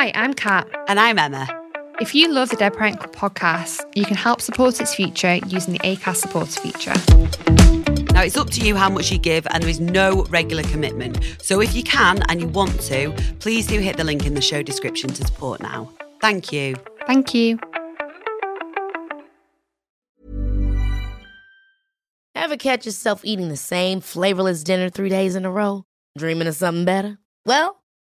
Hi, I'm Kat. And I'm Emma. If you love the Dead Parent Club podcast, you can help support its future using the ACAST supporter feature. Now, it's up to you how much you give, and there is no regular commitment. So, if you can and you want to, please do hit the link in the show description to support now. Thank you. Thank you. Ever catch yourself eating the same flavorless dinner three days in a row? Dreaming of something better? Well,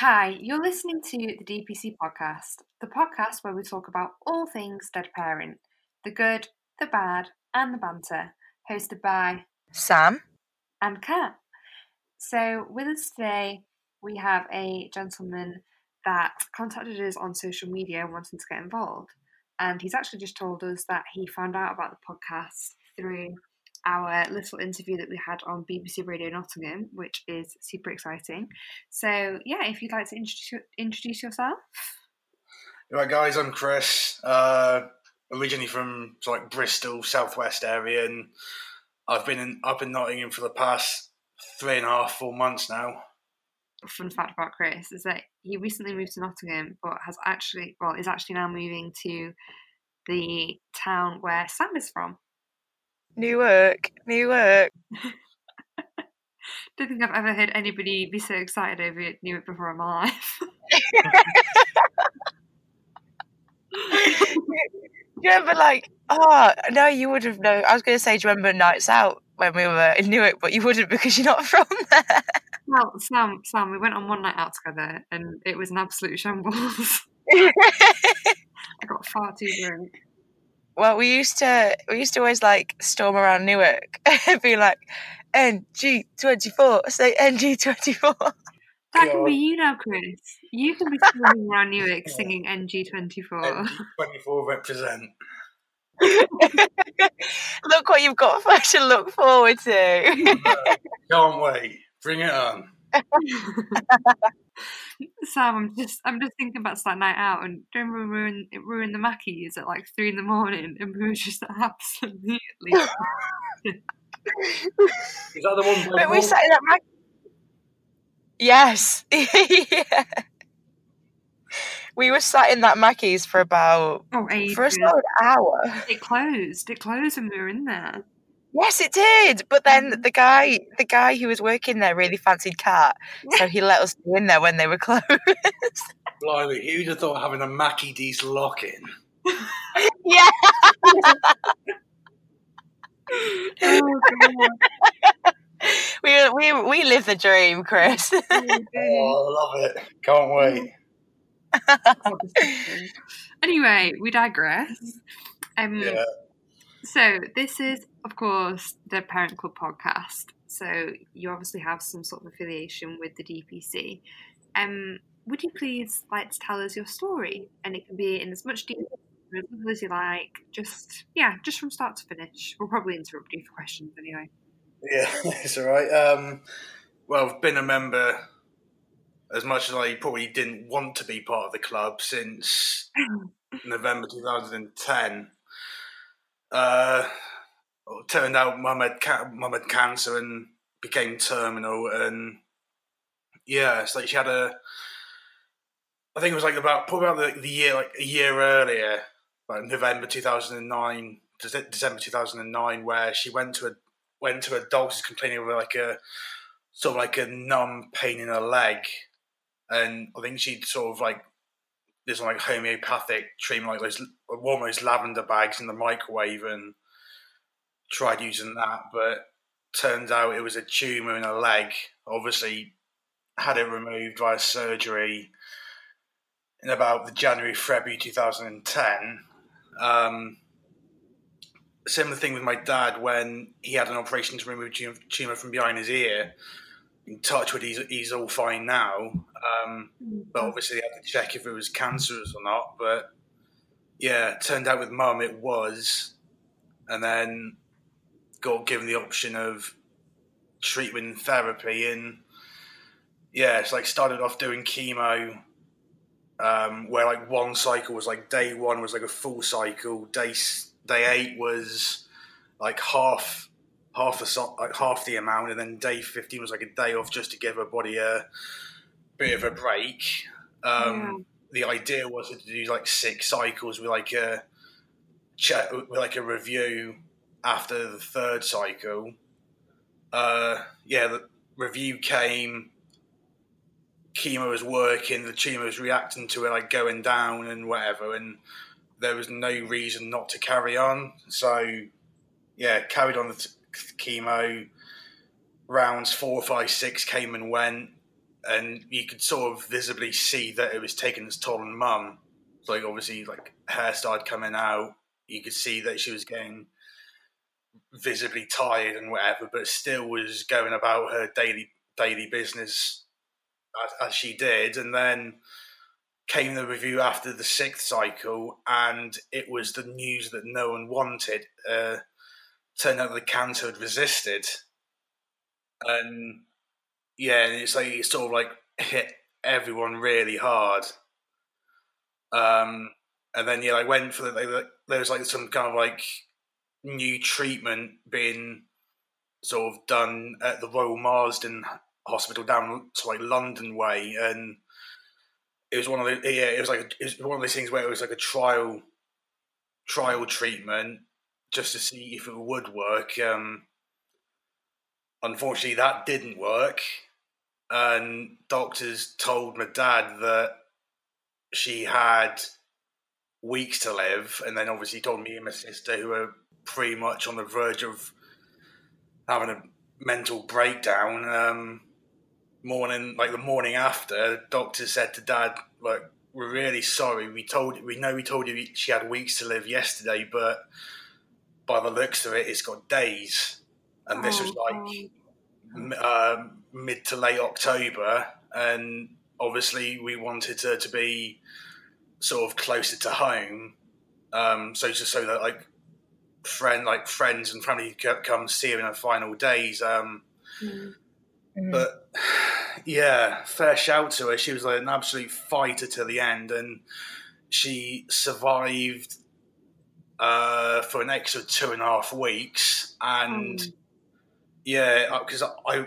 Hi, you're listening to the DPC podcast, the podcast where we talk about all things dead parent the good, the bad, and the banter, hosted by Sam and Kat. So, with us today, we have a gentleman that contacted us on social media wanting to get involved. And he's actually just told us that he found out about the podcast through our little interview that we had on BBC Radio Nottingham, which is super exciting. So, yeah, if you'd like to introduce, introduce yourself. Right, guys, I'm Chris. Uh, originally from like Bristol, southwest area, and I've been in, up in Nottingham for the past three and a half, four months now. Fun fact about Chris is that he recently moved to Nottingham, but has actually, well, is actually now moving to the town where Sam is from. Newark, Newark. Don't think I've ever heard anybody be so excited over it, Newark before in my life. do you remember, like, oh, no, you would have known. I was going to say, do you remember nights out when we were in Newark, but you wouldn't because you're not from there. well, Sam, Sam, we went on one night out together and it was an absolute shambles. I got far too drunk. Well, we used to we used to always like storm around Newark and be like NG twenty four. Say NG twenty four. That can be you now, Chris. You can be storming around Newark singing NG twenty four. Twenty four represent. look what you've got for to look forward to. Can't wait. Bring it on. Sam, I'm just I'm just thinking about that night out and do you remember we ruined it ruined the Mackies at like three in the morning and we were just absolutely Is that the one But we Paul? sat in that mag- Yes. yeah. We were sat in that Mackey's for about oh for a solid hour. It closed. It closed and we were in there. Yes, it did. But then the guy, the guy who was working there, really fancied Kat, so he let us go in there when they were closed. Blimey, who'd have thought having a Mackie D's lock in? yeah. Oh god. we we we live the dream, Chris. Oh, I love it. Can't wait. anyway, we digress. Um, Yeah. So this is, of course, the Parent Club podcast. So you obviously have some sort of affiliation with the DPC. Um, would you please like to tell us your story? And it can be in as much detail as you like. Just yeah, just from start to finish. We'll probably interrupt you for questions anyway. Yeah, it's all right. Um, well, I've been a member as much as I probably didn't want to be part of the club since November 2010. Uh, well, turned out mum had, ca- mum had cancer and became terminal, and yeah, it's like she had a. I think it was like about probably about the, the year like a year earlier, like November 2009, December 2009, where she went to a went to a doctor's complaining of like a sort of like a numb pain in her leg, and I think she'd sort of like this like homeopathic treatment, like those warm those lavender bags in the microwave, and tried using that, but turns out it was a tumor in a leg. Obviously, had it removed via surgery in about the January February 2010. Um, similar thing with my dad when he had an operation to remove tum- tumor from behind his ear. In touch with, he's, he's all fine now. Um, but obviously, they had to check if it was cancerous or not. But yeah, turned out with mum it was, and then got given the option of treatment and therapy, and yeah, it's like started off doing chemo, um, where like one cycle was like day one was like a full cycle, day day eight was like half half the like half the amount, and then day fifteen was like a day off just to give her body a bit of a break. Um, The idea was to do like six cycles with like a chat with like a review after the third cycle. Uh, yeah, the review came. Chemo was working. The tumor was reacting to it, like going down and whatever, and there was no reason not to carry on. So, yeah, carried on the t- chemo. Rounds four, five, six came and went, and you could sort of visibly see that it was taking its toll on mum. So, like obviously, like hair started coming out. You could see that she was getting visibly tired and whatever, but still was going about her daily daily business as, as she did. And then came the review after the sixth cycle, and it was the news that no one wanted. Uh, turned out the cancer had resisted, and yeah, it's like it sort of like hit everyone really hard. Um, and then yeah, I went for the, like, there was like some kind of like new treatment being sort of done at the Royal Marsden Hospital down to like London way, and it was one of the yeah, it was like it was one of those things where it was like a trial trial treatment just to see if it would work. Um, unfortunately, that didn't work, and doctors told my dad that she had weeks to live, and then obviously told me and my sister, who were pretty much on the verge of having a mental breakdown. Um, morning, like the morning after, the doctor said to dad, like, we're really sorry. We told we know we told you she had weeks to live yesterday, but by the looks of it, it's got days." And this was like uh, mid to late October, and obviously we wanted her to be sort of closer to home, um, so just so that like friend like friends and family come see her in her final days. Um, But yeah, fair shout to her. She was like an absolute fighter to the end, and she survived uh, for an extra two and a half weeks. And yeah, because I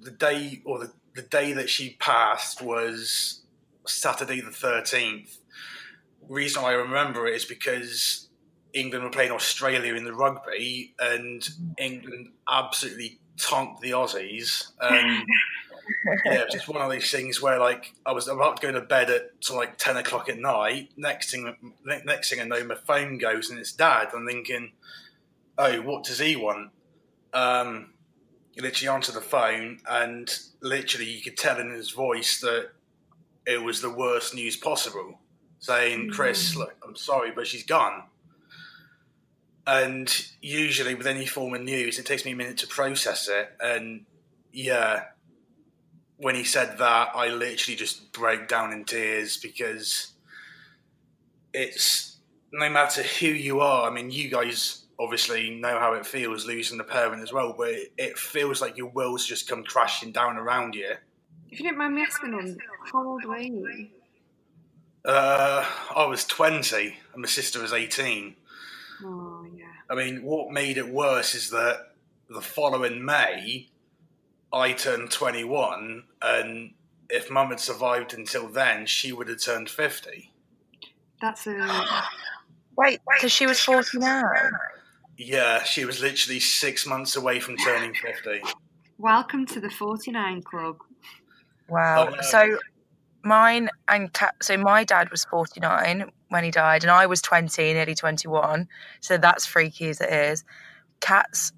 the day or the, the day that she passed was Saturday the thirteenth. Reason I remember it is because England were playing Australia in the rugby, and England absolutely tonked the Aussies. And yeah, just one of these things where like I was about to go to bed at to like ten o'clock at night. Next thing, ne- next thing I know, my phone goes and it's Dad. I'm thinking, oh, what does he want? Um, literally answered the phone, and literally you could tell in his voice that it was the worst news possible. Saying, Chris, look, I'm sorry, but she's gone. And usually, with any form of news, it takes me a minute to process it. And yeah, when he said that, I literally just broke down in tears because it's no matter who you are. I mean, you guys obviously know how it feels losing a parent as well, but it, feels like your world's just come crashing down around you. If you don't mind me asking, then, how old were you? Uh, I was 20 and my sister was 18. Oh, yeah. I mean, what made it worse is that the following May, I turned 21, and if mum had survived until then, she would have turned 50. That's a. Wait, because she was 49. Yeah, she was literally six months away from turning 50. Welcome to the 49 Club. Wow. Oh, no. So mine and Kat, so my dad was 49 when he died, and I was 20, nearly 21. So that's freaky as it is. Kat's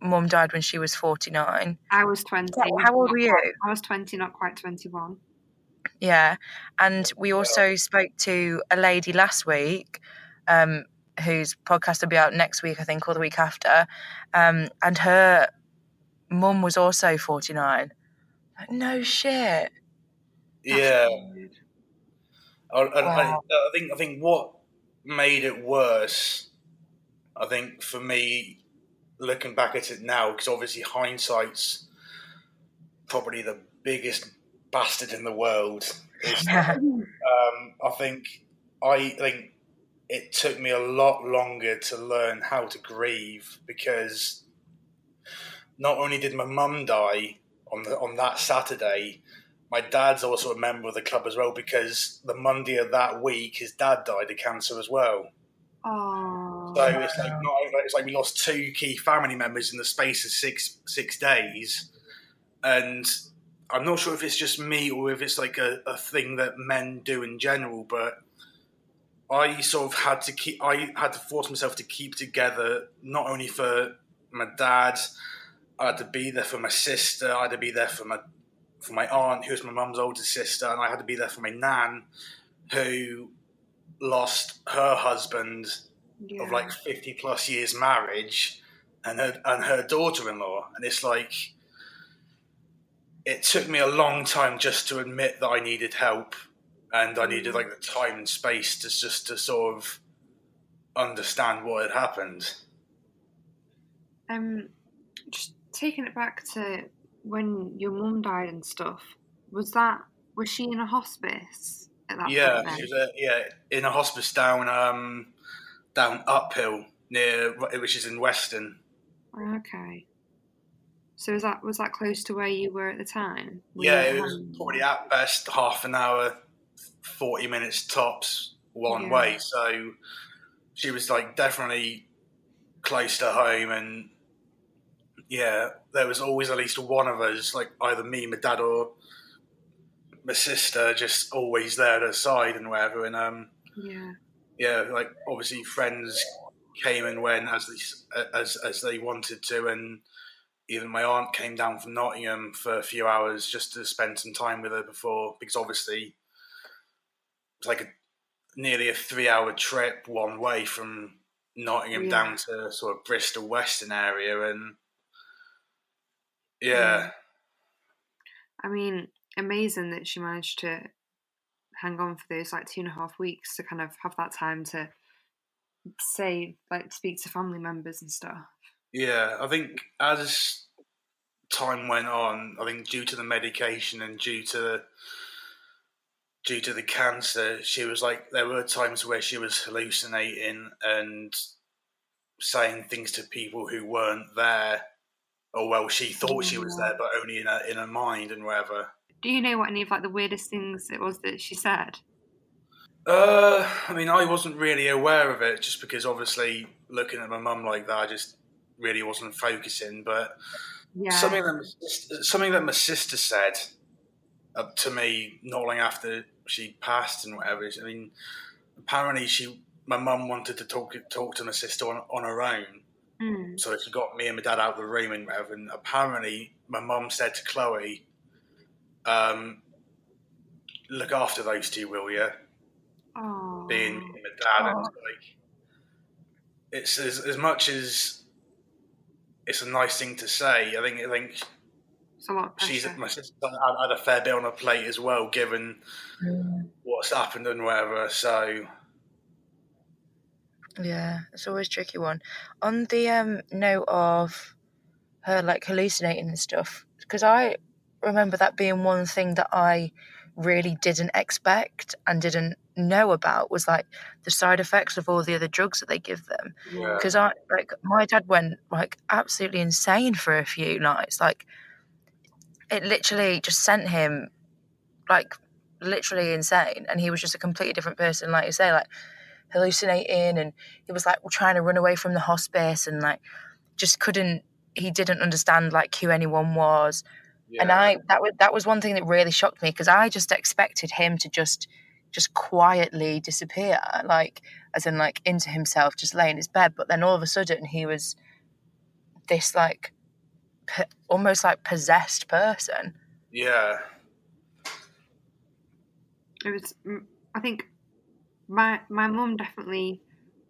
mum died when she was 49. I was 20. How- how old were you? I was 20, not quite 21. Yeah. And we also spoke to a lady last week, um, whose podcast will be out next week, I think, or the week after. Um, and her mum was also 49. Like, no shit. Yeah. I, I, I, I think I think what made it worse, I think for me, looking back at it now, because obviously hindsight's probably the biggest bastard in the world. Is, um, I think I think it took me a lot longer to learn how to grieve because not only did my mum die on the, on that Saturday, my dad's also a member of the club as well because the Monday of that week, his dad died of cancer as well. Oh. So it's like not it's like we lost two key family members in the space of six six days, and I'm not sure if it's just me or if it's like a, a thing that men do in general, but I sort of had to keep I had to force myself to keep together not only for my dad, I had to be there for my sister, I had to be there for my for my aunt, who was my mum's older sister, and I had to be there for my nan, who lost her husband yeah. of like 50 plus years marriage and her and her daughter-in-law and it's like it took me a long time just to admit that I needed help and I needed like the time and space to just to sort of understand what had happened. Um, just taking it back to when your mum died and stuff. Was that was she in a hospice at that yeah, point? she was uh, yeah in a hospice down um down Uphill near which is in Weston. Okay. So was that was that close to where you were at the time? Were Yeah, it was home? probably at best half an hour, forty minutes tops one Yeah. way. So she was like definitely close to home, and yeah, there was always at least one of us, like either me, my dad, or my sister, just always there at her side and whatever. And um, Yeah. yeah, like obviously friends came and went as they as as they wanted to, and even my aunt came down from Nottingham for a few hours just to spend some time with her before, because obviously it's like a nearly a three-hour trip one way from Nottingham Yeah. down to sort of Bristol Western area, and yeah, I mean, amazing that she managed to hang on for those like two and a half weeks to kind of have that time to say like speak to family members and stuff. Yeah, I think as time went on, I think due to the medication and due to due to the cancer, she was like there were times where she was hallucinating and saying things to people who weren't there, or well, she thought she was there, but only in her in her mind and wherever. Do you know what any of like the weirdest things it was that she said? Uh, I mean, I wasn't really aware of it just because obviously looking at my mum like that, I just really wasn't focusing. But Yeah. something that my sister, something that my sister said uh, to me not long after she passed and whatever. I mean, apparently she, my mum wanted to talk talk to my sister on, on her own, Mm. so she got me and my dad out of the room and whatever. And apparently, my mum said to Chloe, um, "Look after those two, will you?" Being my dad and like it's as, as much as it's a nice thing to say. I think I think It's a lot of she's my sister had, had a fair bit on her plate as well, given what's happened and whatever. So Yeah, it's always a tricky one. On the um note of her like hallucinating and stuff, because I remember that being one thing that I really didn't expect and didn't know about was like the side effects of all the other drugs that they give them. yeah, Because I like my dad went like absolutely insane for a few nights. Like it literally just sent him like literally insane, and he was just a completely different person. Like you say, like hallucinating and he was like trying to run away from the hospice and like just couldn't he didn't understand like who anyone was. And i that was that was one thing that really shocked me because i just expected him to just just quietly disappear like as in like into himself just lay in his bed. But then all of a sudden he was this like p- almost like possessed person. Yeah, It was. mm, I think my my mum definitely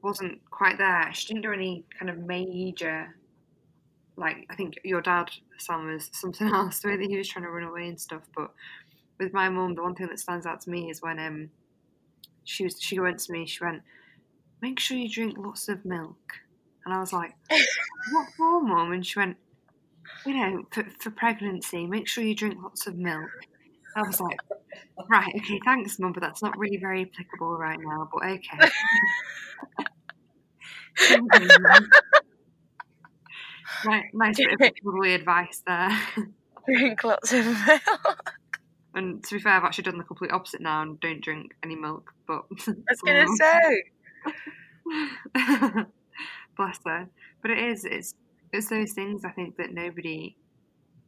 wasn't quite there. She didn't do any kind of major. Like I think your dad, Sam, was something else. The way that he was trying to run away and stuff. But with my mum, the one thing that stands out to me is when um she was she went to me. She went, make sure you drink lots of milk. And I was like, what for, mum? And she went, you know, for, for pregnancy, make sure you drink lots of milk. I was like, right, okay, thanks, mum, but that's not really very applicable right now, but okay. nice bit of probably advice there. Drink lots of milk. And to be fair, I've actually done the complete opposite now and don't drink any milk. But I was gonna say. bless her. But it is. It's it's those things I think that nobody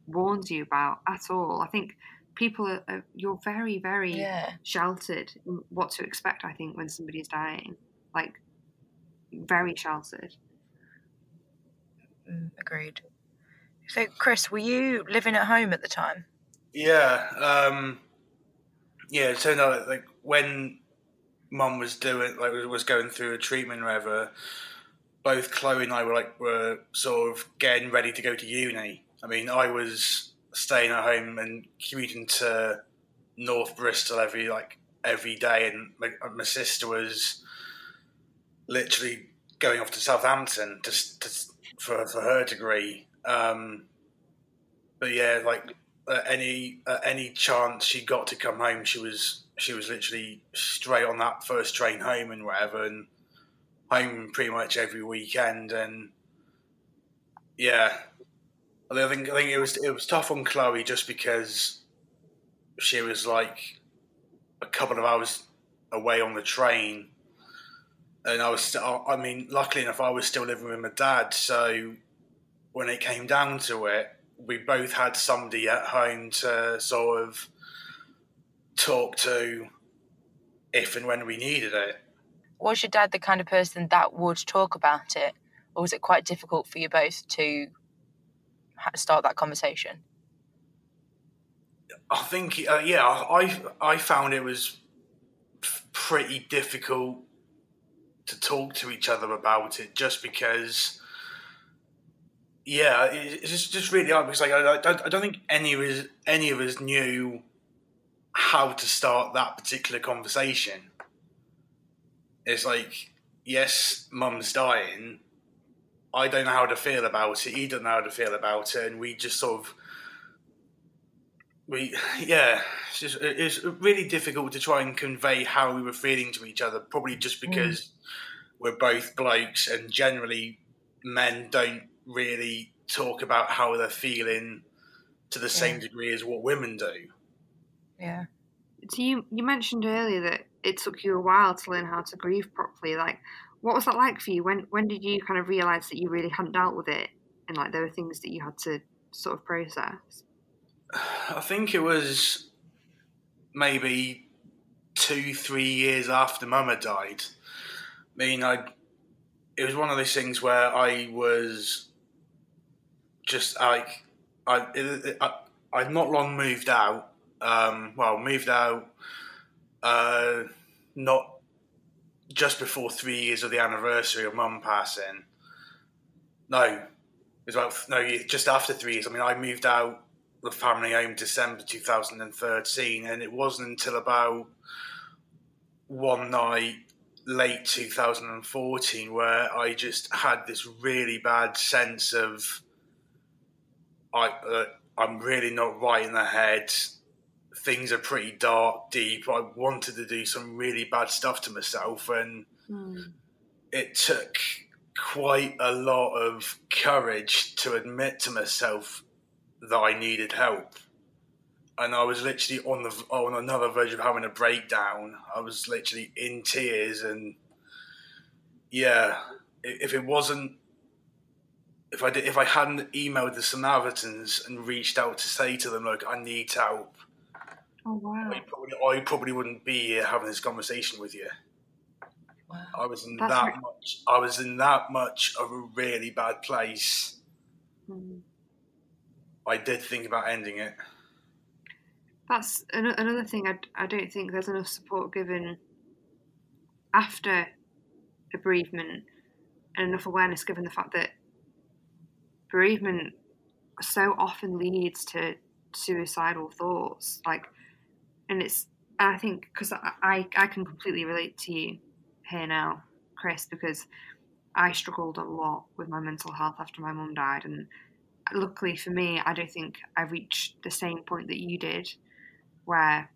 warns you about at all. I think people are, are you're very very Yeah. sheltered what to expect. I think when somebody is dying, like very sheltered. Mm, agreed. So, Chris, were you living at home at the time? Yeah, um, yeah. It turned out like when Mum was doing like was going through a treatment, or whatever. Both Chloe and I were like were sort of getting ready to go to uni. I mean, I was staying at home and commuting to North Bristol every like every day, and my, my sister was literally going off to Southampton to, to for for her degree. Um, but yeah, like any any chance she got to come home, she was she was literally straight on that first train home and whatever, and home pretty much every weekend. And yeah, I think I think it was it was tough on Chloe just because she was like a couple of hours away on the train. And I was, I mean, luckily enough, I was still living with my dad. So when it came down to it, we both had somebody at home to sort of talk to if and when we needed it. Was your dad the kind of person that would talk about it, or was it quite difficult for you both to start that conversation? I think, uh, yeah, I I found it was pretty difficult to talk to each other about it, just because. Yeah, it's just, really hard because like I, I, don't, I don't think any of us any of us knew how to start that particular conversation. It's like, yes, mum's dying. I don't know how to feel about it. He doesn't know how to feel about it, and we just sort of we yeah it's just it's really difficult to try and convey how we were feeling to each other probably just mm. because we're both blokes and generally men don't really talk about how they're feeling to the same degree as what women do Yeah. So you you mentioned earlier that it took you a while to learn how to grieve properly. Like, what was that like for you? When when did you kind of realize that you really hadn't dealt with it, and like there were things that you had to sort of process? I think it was maybe two, three years after Mama died. I mean, I it was one of those things where I was just like I I I'd not long moved out. Um, well, moved out uh, not just before three years of the anniversary of Mum passing. No, it was about no just after three years. I mean, I moved out the family home December 2013, and it wasn't until about one night late 2014 where I just had this really bad sense of I uh, I'm really not right in the head. Things are pretty dark, deep. I wanted to do some really bad stuff to myself, and hmm. it took quite a lot of courage to admit to myself that I needed help. And I was literally on the on another verge of having a breakdown. I was literally in tears, and yeah, if it wasn't, if I did, if I hadn't emailed the Samaritans and reached out to say to them, look, I need help, Oh wow! I probably, I probably wouldn't be here having this conversation with you. Wow. I was in That's that right. much. I was in that much of a really bad place. Mm. I did think about ending it. That's an- another thing. I, I don't think there's enough support given after a bereavement, and enough awareness given the fact that bereavement so often leads to suicidal thoughts. Like, and it's I think because I, I I can completely relate to you here now, Chris because I struggled a lot with my mental health after my mum died, and luckily for me, I don't think I reached the same point that you did, where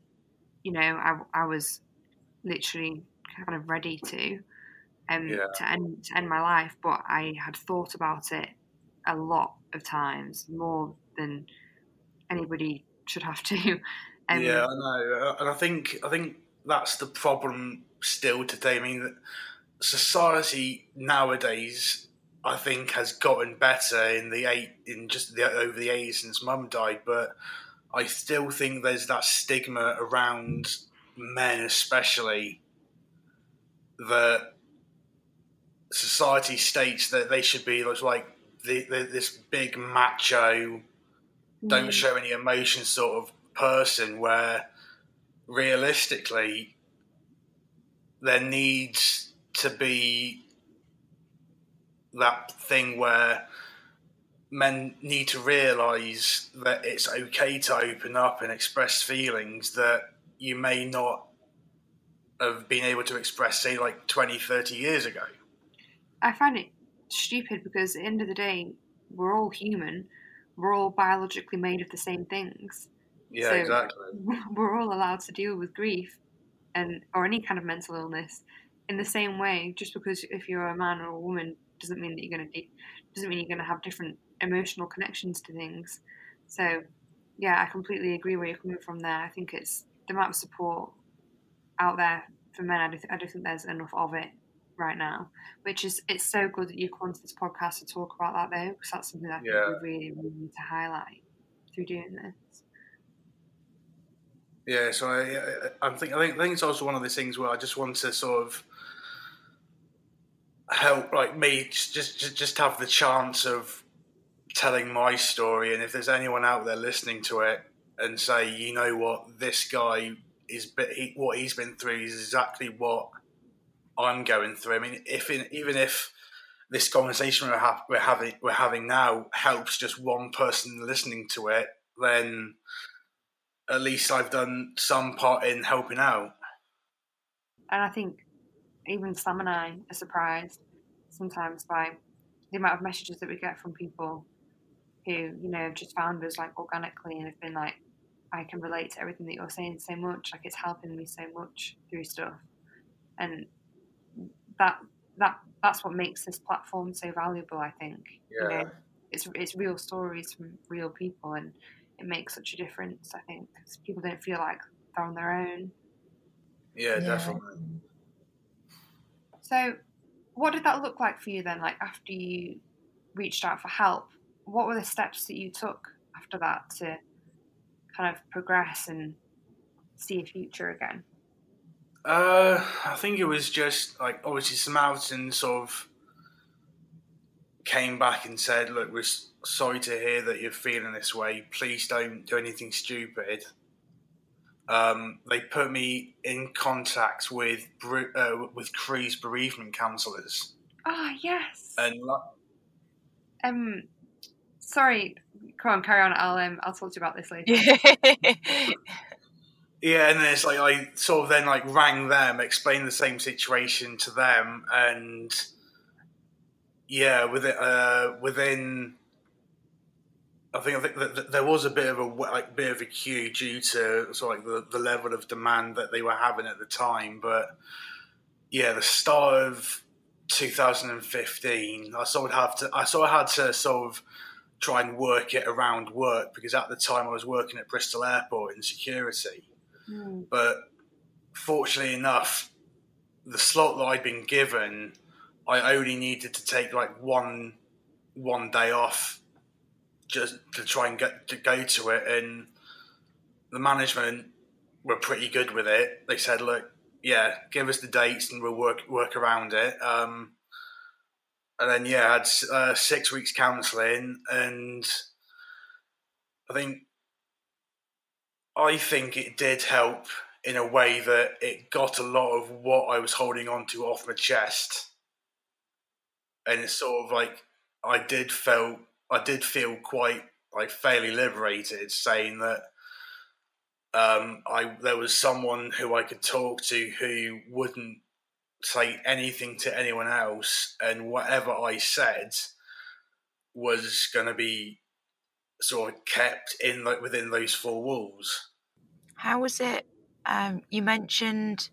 you know I, I was literally kind of ready to um Yeah. to end to end my life, but I had thought about it a lot of times more than anybody should have to. Um, yeah, I know, Uh, and I think I think that's the problem still today. I mean, society nowadays, I think, has gotten better in the eight in just the, over the eight since Mum died, but I still think there's that stigma around men, especially that society states that they should be like the, the, this big macho don't show any emotion sort of person where realistically there needs to be that thing where men need to realize that it's okay to open up and express feelings that you may not have been able to express say like 20 30 years ago I find it stupid because at the end of the day, we're all human. We're all biologically made of the same things. Yeah So- exactly We're all allowed to deal with grief and or any kind of mental illness in the same way. Just because if you're a man or a woman doesn't mean that you're going to doesn't mean you're going to have different emotional connections to things. So yeah, I completely agree where you're coming from there. I think it's the amount of support out there for men. I don't, I don't think there's enough of it right now. Which is it's so good that you come onto this podcast to talk about that though, because that's something that I think we really, really need to highlight through doing this. Yeah, so I, I, I think I think I think it's also one of those things where I just want to sort of help, like me, just just just have the chance of telling my story, and if there's anyone out there listening to it and say, you know what, this guy is, he, what he's been through is exactly what I'm going through. I mean, if in, even if this conversation we're, ha- we're having we're having now helps just one person listening to it, then at least I've done some part in helping out. And I think even Sam and I are surprised sometimes by the amount of messages that we get from people who, you know, have just found us like organically and have been like, I can relate to everything that you're saying so much. Like it's helping me so much through stuff. And that that that's what makes this platform so valuable, I think. You Yeah. know, it's it's real stories from real people and it makes such a difference, I think, 'cause people don't feel like they're on their own. Yeah, Yeah. definitely. So, what did that look like for you then? Like after you reached out for help, what were the steps that you took after that to kind of progress and see a future again? Uh, I think it was just like obviously some Samaritan sort of came back and said, "Look, we're s- sorry to hear that you're feeling this way. Please don't do anything stupid." Um, they put me in contact with uh, with Cruse bereavement counsellors, Ah, yes. and like, um, sorry. Come on, carry on. I'll um, I'll talk to you about this later. Yeah, and then it's like I sort of then like rang them, explained the same situation to them, and yeah, with it uh, within, I think I think that there was a bit of a like bit of a queue due to sort of like the, the level of demand that they were having at the time, but yeah, the start of 2015, I sort of have to I sort of had to sort of try and work it around work because at the time I was working at Bristol Airport in security Hmm. but fortunately enough, the slot that I'd been given, I only needed to take like one one day off just to try and get to go to it, and the management were pretty good with it. They said, "Look, yeah, give us the dates and we'll work work around it." Um, and then yeah, I had uh, six weeks counselling, and I think I think it did help in a way that it got a lot of what I was holding on to off my chest. And it's sort of like I did feel I did feel quite like fairly liberated saying that um, I there was someone who I could talk to who wouldn't say anything to anyone else, and whatever I said was going to be sort of kept in like within those four walls. How was it? Um, you mentioned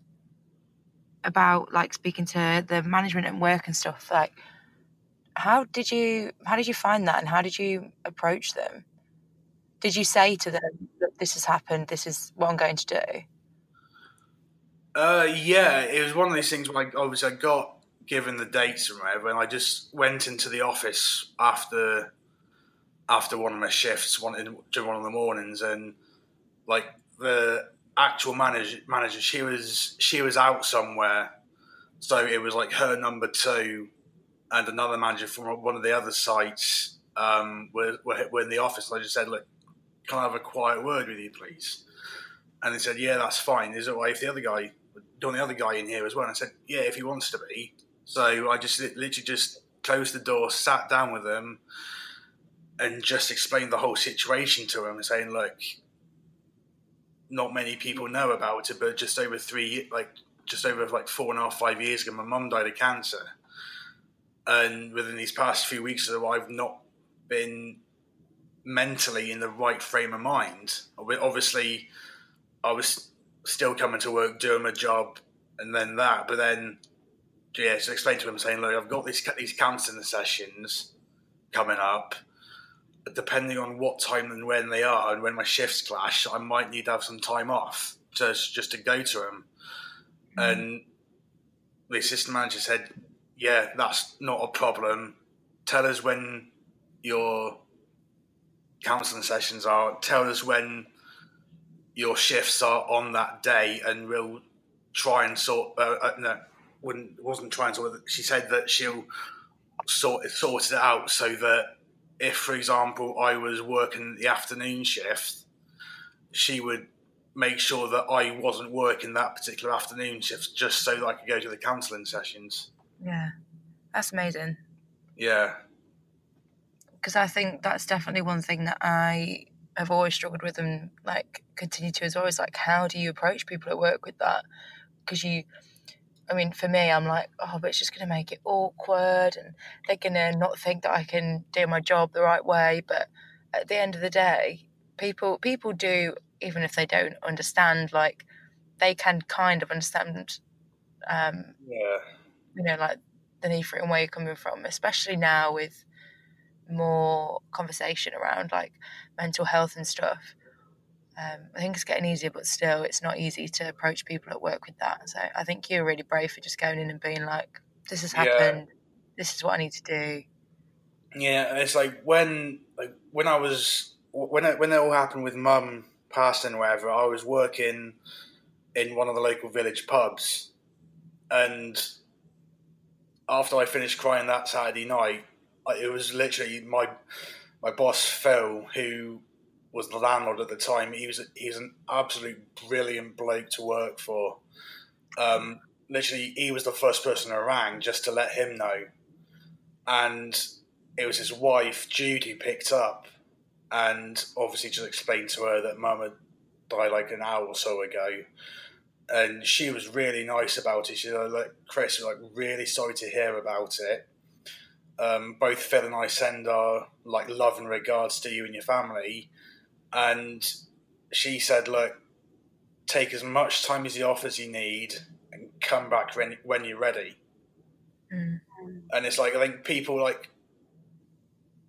about like speaking to the management and work and stuff. Like, how did you how did you find that, and how did you approach them? Did you say to them, that this has happened. This is what I'm going to do"? Uh, yeah, it was one of these things where I, obviously I got given the dates and whatever, and I just went into the office after after one of my shifts, one in, during one of the mornings, and like the actual manager, manager, she was she was out somewhere, so it was like her number two, and another manager from one of the other sites um, were, were, in the office. And I just said, "Look, can I have a quiet word with you, please?" And they said, "Yeah, that's fine. Is it way if the other guy, don't the other guy in here as well?" And I said, "Yeah, if he wants to be." So I just literally just closed the door, sat down with them, and just explained the whole situation to him, saying, "Look, not many people know about it, but just over three, like just over like four and a half, five years ago, my mum died of cancer, and within these past few weeks, though, I've not been mentally in the right frame of mind. Obviously, I was still coming to work, doing my job, and then that, but then." Yeah, so explain to him saying, "Look, I've got these these counselling sessions coming up depending on what time and when they are and when my shifts clash, I might need to have some time off just just to go to them. Mm. And the assistant manager said, "Yeah, that's not a problem. Tell us when your counselling sessions are. Tell us when your shifts are on that day, and we'll try and sort." Uh, uh, no, wouldn't wasn't trying to. She said that she'll sort sort it out so that if, for example, I was working the afternoon shift, she would make sure that I wasn't working that particular afternoon shift just so that I could go to the counselling sessions. Yeah, that's amazing. Yeah. Because I think that's definitely one thing that I have always struggled with and like continue to is always like, how do you approach people at work with that? Because you, I mean, for me, I'm like, oh, but it's just going to make it awkward, and they're going to not think that I can do my job the right way. But at the end of the day, people people do, even if they don't understand, like they can kind of understand. Um, yeah. You know, like the need for it and where you're coming from, especially now with more conversation around like mental health and stuff. Um, I think it's getting easier, but still, it's not easy to approach people at work with that. So I think you're really brave for just going in and being like, "This has happened. Yeah. This is what I need to do." Yeah, it's like when, like when I was when it, when it all happened with Mum passing, or whatever. I was working in one of the local village pubs, and after I finished crying that Saturday night, it was literally my my boss Phil who was the landlord at the time. He was he was an absolute brilliant bloke to work for. Um, literally, he was the first person I rang just to let him know, and it was his wife Judy picked up, and obviously just explained to her that Mum had died like an hour or so ago. And she was really nice about it. She was like, Chris, like really sorry to hear about it. Um, both Phil and I send our like love and regards to you and your family and she said, "Look, take as much time as you off as you need, and come back when when you're ready." Mm. And it's like I think people like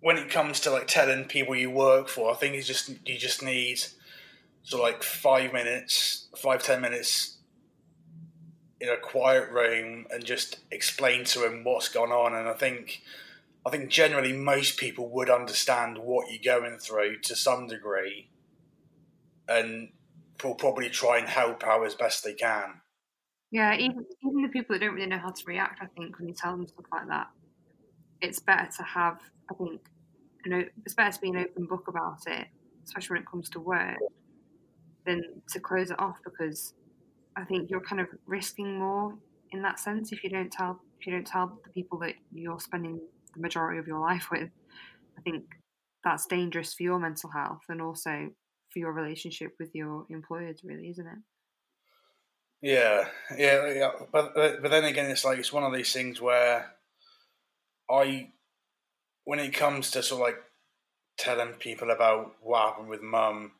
when it comes to like telling people you work for, I think you just you just need so like five minutes, five ten minutes in a quiet room and just explain to them what's gone on. And I think I think generally most people would understand what you're going through to some degree, and will probably try and help out as best they can. Yeah, even even the people that don't really know how to react, I think when you tell them stuff like that, it's better to have. I think you know it's better to be an open book about it, especially when it comes to work, than to close it off because I think you're kind of risking more in that sense if you don't tell if you don't tell the people that you're spending the majority of your life with, I think that's dangerous for your mental health and also for your relationship with your employers, really, isn't it? Yeah, yeah, yeah. But but then again, it's like it's one of these things where I, when it comes to sort of like telling people about what happened with mum,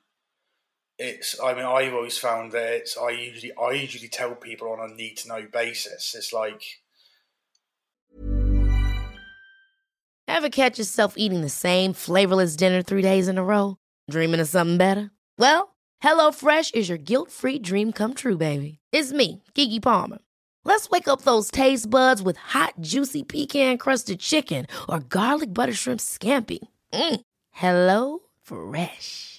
it's. I mean, I've always found that it's. I usually I usually tell people on a need to know basis. It's like. Ever catch yourself eating the same flavorless dinner three days in a row? Dreaming of something better? Well, HelloFresh is your guilt-free dream come true, baby. It's me, Keke Palmer. Let's wake up those taste buds with hot, juicy pecan-crusted chicken or garlic butter shrimp scampi. Mm. Hello Fresh.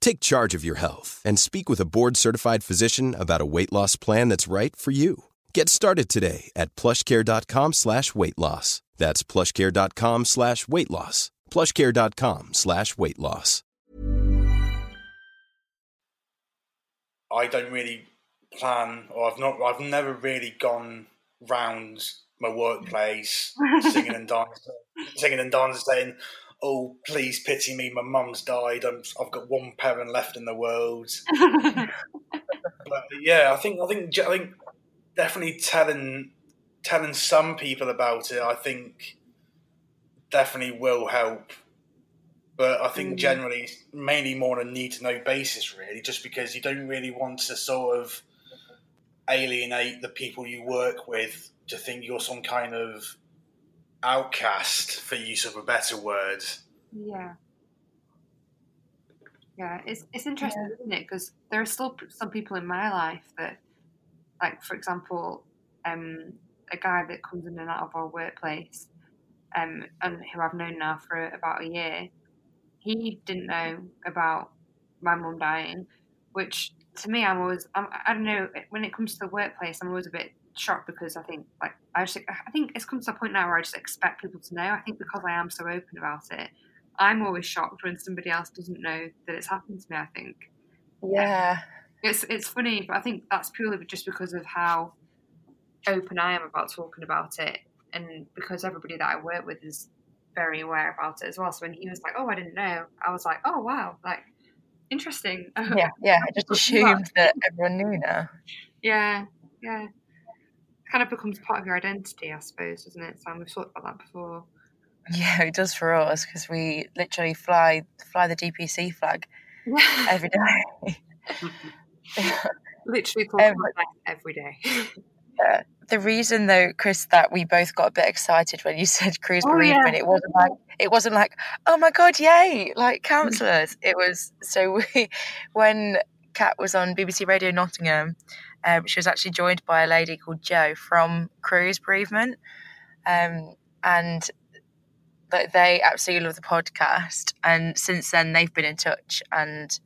Take charge of your health and speak with a board-certified physician about a weight loss plan that's right for you. Get started today at plushcare.com slash weight loss. That's plushcare.com slash weight loss. plushcare.com slash weight loss. I don't really plan, or I've not. I've never really gone round my workplace singing and dancing, singing and dancing, "Oh, please pity me. My mum's died. I'm, I've got one parent left in the world." but yeah, I think I think I think definitely telling telling some people about it. I think definitely will help. But I think Mm. generally, mainly more on a need to know basis, really, just because you don't really want to sort of alienate the people you work with to think you're some kind of outcast, for use of a better word. Yeah. Yeah, it's it's interesting, isn't it? Because there are still some people in my life that, like for example, um, a guy that comes in and out of our workplace, um, and who I've known now for about a year. He didn't know about my mum dying, which to me, I'm always I'm, I don't know when it comes to the workplace, I'm always a bit shocked because I think like I just I think it's come to a point now where I just expect people to know. I think because I am so open about it, I'm always shocked when somebody else doesn't know that it's happened to me. I think Yeah. it's it's funny, but I think that's purely just because of how open I am about talking about it, and because everybody that I work with is very aware about it as well. So when he was like, "Oh, I didn't know," I was like, "Oh, wow, like interesting." Yeah, yeah. I just assumed that everyone knew now. yeah, yeah. Kind of becomes part of your identity, I suppose, doesn't it? Sam, we've talked about that before. Yeah, it does for us because we literally fly fly the DPC flag every day. Literally talk Um, every day. Uh, the reason though, Chris, that we both got a bit excited when you said Cruse Oh, yeah. it wasn't like it wasn't like, oh my god, yay, like counsellors. it was so we when Kat was on BBC Radio Nottingham, um, she was actually joined by a lady called Jo from Cruse Bereavement. Um, and that they absolutely love the podcast. And since then they've been in touch and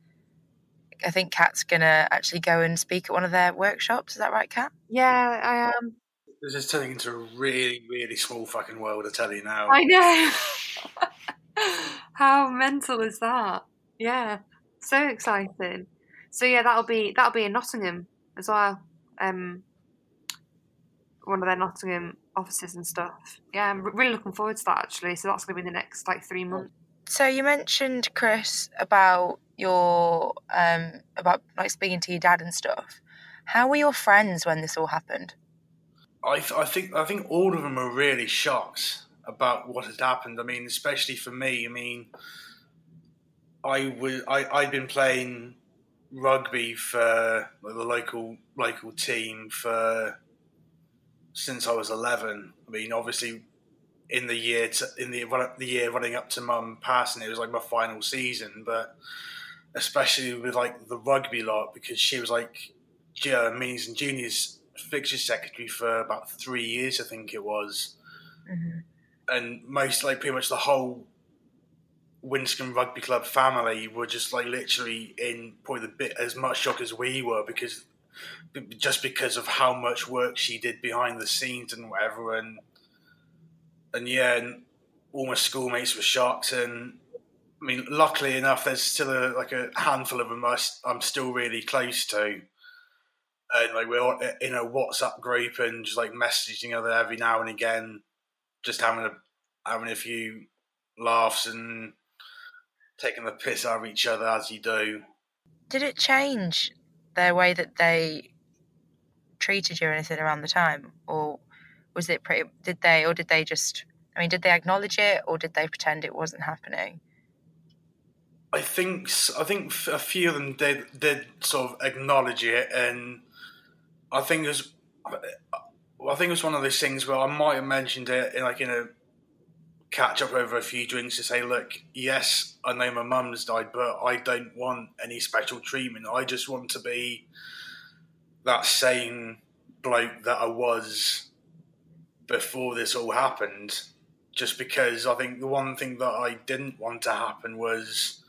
I think Kat's gonna actually go and speak at one of their workshops. Is that right, Kat? yeah, I am. This is turning into a really, really small fucking world, I tell you now. I know. How mental is that? Yeah, so exciting. So yeah, that'll be that'll be in Nottingham as well. Um, one of their Nottingham offices and stuff. Yeah, I'm really looking forward to that actually. So that's going to be the next like three months. So you mentioned Chris about your um about like speaking to your dad and stuff. How were your friends when this all happened? I, th- I think I think all of them are really shocked about what had happened. I mean, especially for me. I mean, I was I I'd been playing rugby for the local local team for since I was eleven. I mean, obviously, in the year to, in the run- the year running up to mum passing, it was like my final season. But especially with like the rugby lot, because she was like uh, minis and juniors fixture secretary for about three years, I think it was, and most like pretty much the whole Winscombe Rugby Club family were just like literally in probably the bit as much shock as we were because just because of how much work she did behind the scenes and whatever. And and yeah, and all my schoolmates were shocked. And I mean, luckily enough, there's still a, like a handful of them I, I'm still really close to. And like we're uh, in a WhatsApp group and just like messaging other every now and again, just having a having a few laughs and taking the piss out of each other as you do. Did it change their way that they treated you or anything around the time, or was it pretty? Did they, or did they just? I mean, did they acknowledge it, or did they pretend it wasn't happening? I think I think a few of them did did sort of acknowledge it, and I think it was I think it was one of those things where I might have mentioned it in like in a catch up over a few drinks to say, look, yes, I know my mum's died, but I don't want any special treatment. I just want to be that same bloke that I was before this all happened. Just because I think the one thing that I didn't want to happen was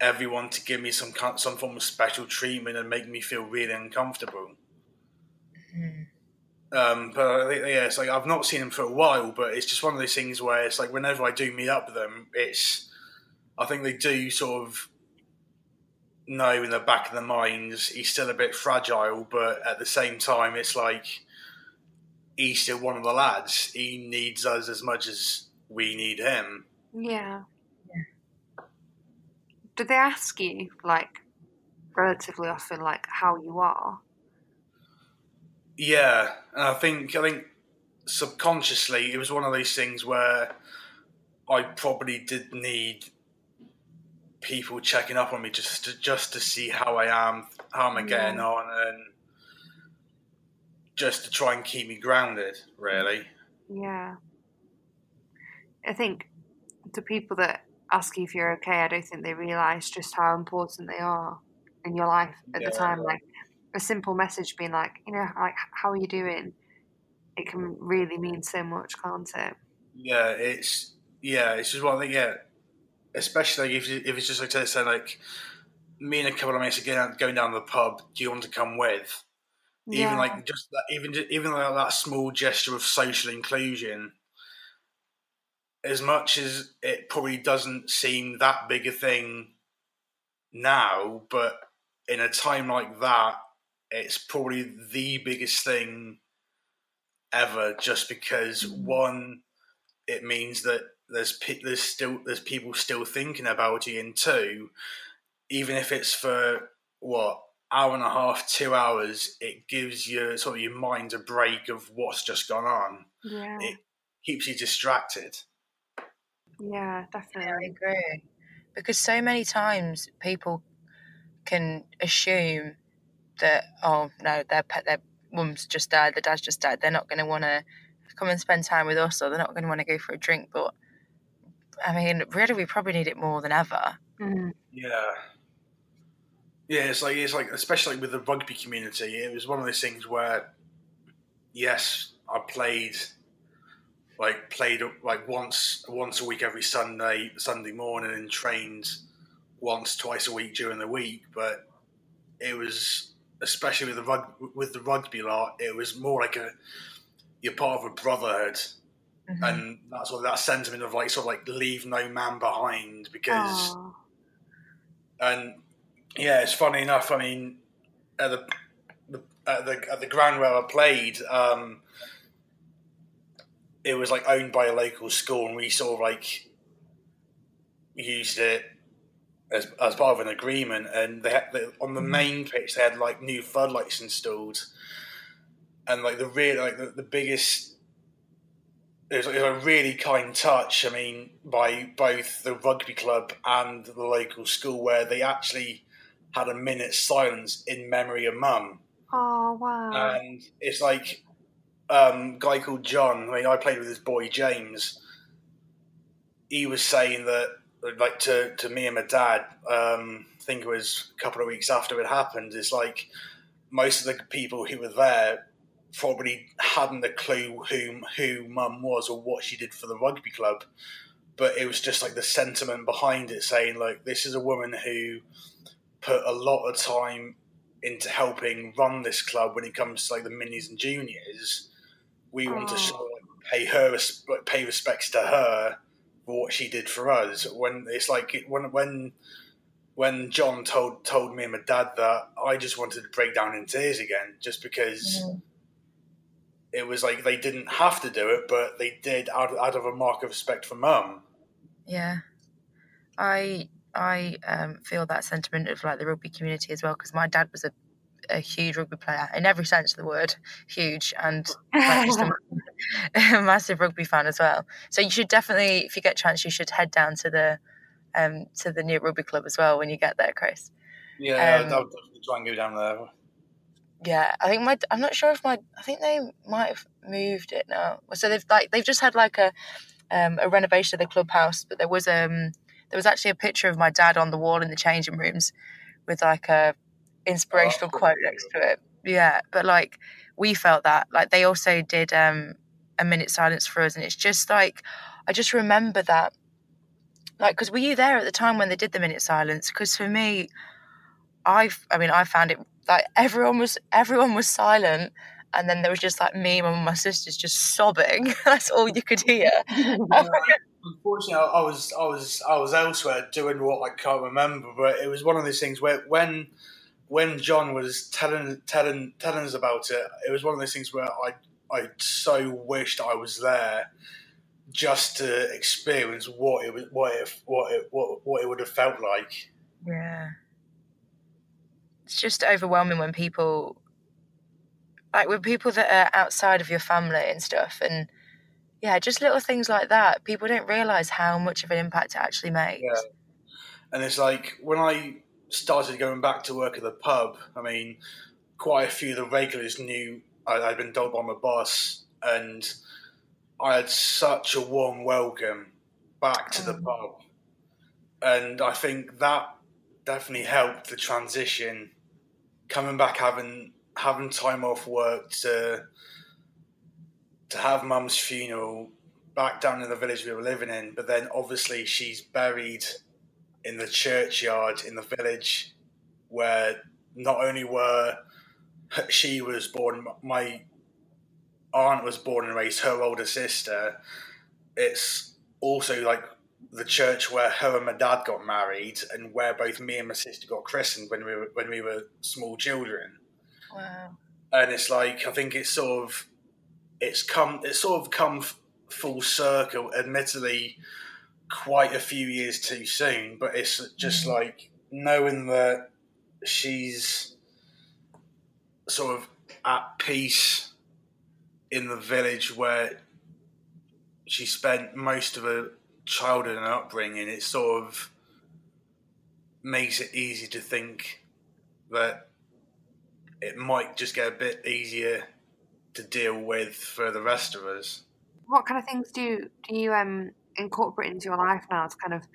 everyone to give me some some form of special treatment and make me feel really uncomfortable. Mm. Um, but yeah, it's like I've not seen them for a while, but it's just one of those things where it's like whenever I do meet up with them, it's I think they do sort of know in the back of their minds he's still a bit fragile, but at the same time, it's like he's still one of the lads. He needs us as much as we need him. Yeah. Do they ask you like relatively often, like how you are? Yeah, and I think I think subconsciously it was one of those things where I probably did need people checking up on me just to, just to see how I am, how am I getting yeah. on, and just to try and keep me grounded. Really. Yeah. I think the people that ask you if you're okay, I don't think they realise just how important they are in your life at yeah. the time. Like a simple message being like, you know, like how are you doing? It can really mean so much, can't it? Yeah, it's yeah, it's just one thing. Yeah, especially if if it's just like say like me and a couple of mates are going, going down to the pub. Do you want to come with? Yeah. Even like just that, even even like that small gesture of social inclusion. As much as it probably doesn't seem that big a thing now, but in a time like that, it's probably the biggest thing ever just because mm-hmm. one it means that there's there's still there's people still thinking about you and two even if it's for what hour and a half two hours it gives you sort of your mind a break of what's just gone on. Yeah. It keeps you distracted. Yeah definitely i agree. Because so many times people can assume that oh no their pet their mum's just died, the dad's just died. They're not going to want to come and spend time with us, or they're not going to want to go for a drink. But I mean, really, we probably need it more than ever. Mm. Yeah. Yeah, it's like it's like especially with the rugby community, it was one of those things where, yes, I played, like played like once once a week every Sunday Sunday morning and trained once twice a week during the week, but it was especially with the rug, with the rugby lot, it was more like a you're part of a brotherhood, mm-hmm. and that's what that sentiment of like sort of like leave no man behind because, Aww. and yeah, it's funny enough. I mean, at the, the at the at the ground where I played, um, it was like owned by a local school, and we sort of like used it as, as part of an agreement, and they had they, on the mm. main pitch they had like new floodlights installed, and like the real like the, the biggest. It was, it was, a really kind touch. I mean, by both the rugby club and the local school, where they actually had a minute's silence in memory of Mum. Oh wow! And it's like um, guy called John. I mean, I played with his boy James. He was saying that like to, to me and my dad, um, I think it was a couple of weeks after it happened, is like most of the people who were there probably hadn't a clue who who mum was or what she did for the rugby club. But it was just like the sentiment behind it saying like this is a woman who put a lot of time into helping run this club when it comes to like the minis and juniors. We want to Oh. sort of pay her pay respects to her what she did for us. When it's like when when when John told told me and my dad that, I just wanted to break down in tears again, just because it was like they didn't have to do it, but they did out, out of a mark of respect for mum. Yeah, I I um, feel that sentiment of like the rugby community as well because my dad was a, a huge rugby player in every sense of the word, huge and like, just a, ma- a massive rugby fan as well. So you should definitely, if you get a chance, you should head down to the um, to the new rugby club as well when you get there, Chris. Yeah, Um, I'll, I'll definitely try and go down there. Yeah, I think my I'm not sure if my I think they might have moved it now. So they've like they've just had like a um, a renovation of the clubhouse, but there was um there was actually a picture of my dad on the wall in the changing rooms with like a inspirational Oh, quote next to it. Yeah, but like we felt that like they also did um a minute silence for us, and it's just like I just remember that like because were you there at the time when they did the minute silence? Because for me, I I mean I found it like everyone was everyone was silent and then there was just like me and my sisters just sobbing that's all you could hear Unfortunately, I, I was I was I was elsewhere doing what I can't remember, but it was one of those things where when when John was telling telling telling us about it, it was one of those things where I I so wished I was there just to experience what it was what it what it what, what it would have felt like. yeah it's just overwhelming when people like with people that are outside of your family and stuff and yeah just little things like that people don't realize how much of an impact it actually makes Yeah. And it's like when I started going back to work at the pub, I mean, quite a few of the regulars knew I, I'd been told by my boss, and I had such a warm welcome back to the mm. pub. And I think that definitely helped the transition coming back having having time off work to to have mum's funeral back down in the village we were living in. But then obviously she's buried in the churchyard in the village where not only were she was born my aunt was born and raised her older sister it's also like the church where her and my dad got married and where both me and my sister got christened when we were when we were small children wow and it's like I think it's sort of it's come it's sort of come f- full circle. Admittedly, quite a few years too soon, but it's just like knowing that she's sort of at peace in the village where she spent most of her childhood and upbringing. It sort of makes it easy to think that it might just get a bit easier to deal with for the rest of us. what kind of things do do you um incorporate into your life now to kind of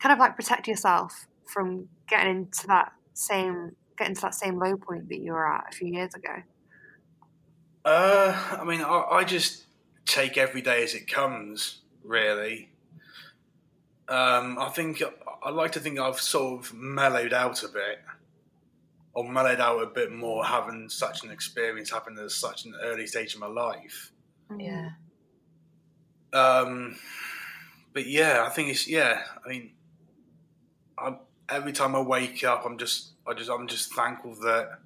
kind of like protect yourself from getting into that same getting to that same low point that you were at a few years ago? Uh, I mean, I, I just take every day as it comes, really. Um, I think I like to think I've sort of mellowed out a bit, or mellowed out a bit more, having such an experience happen at such an early stage of my life. yeah Um, but yeah, I think it's yeah. I mean, I, every time I wake up, I'm just I just I'm just thankful that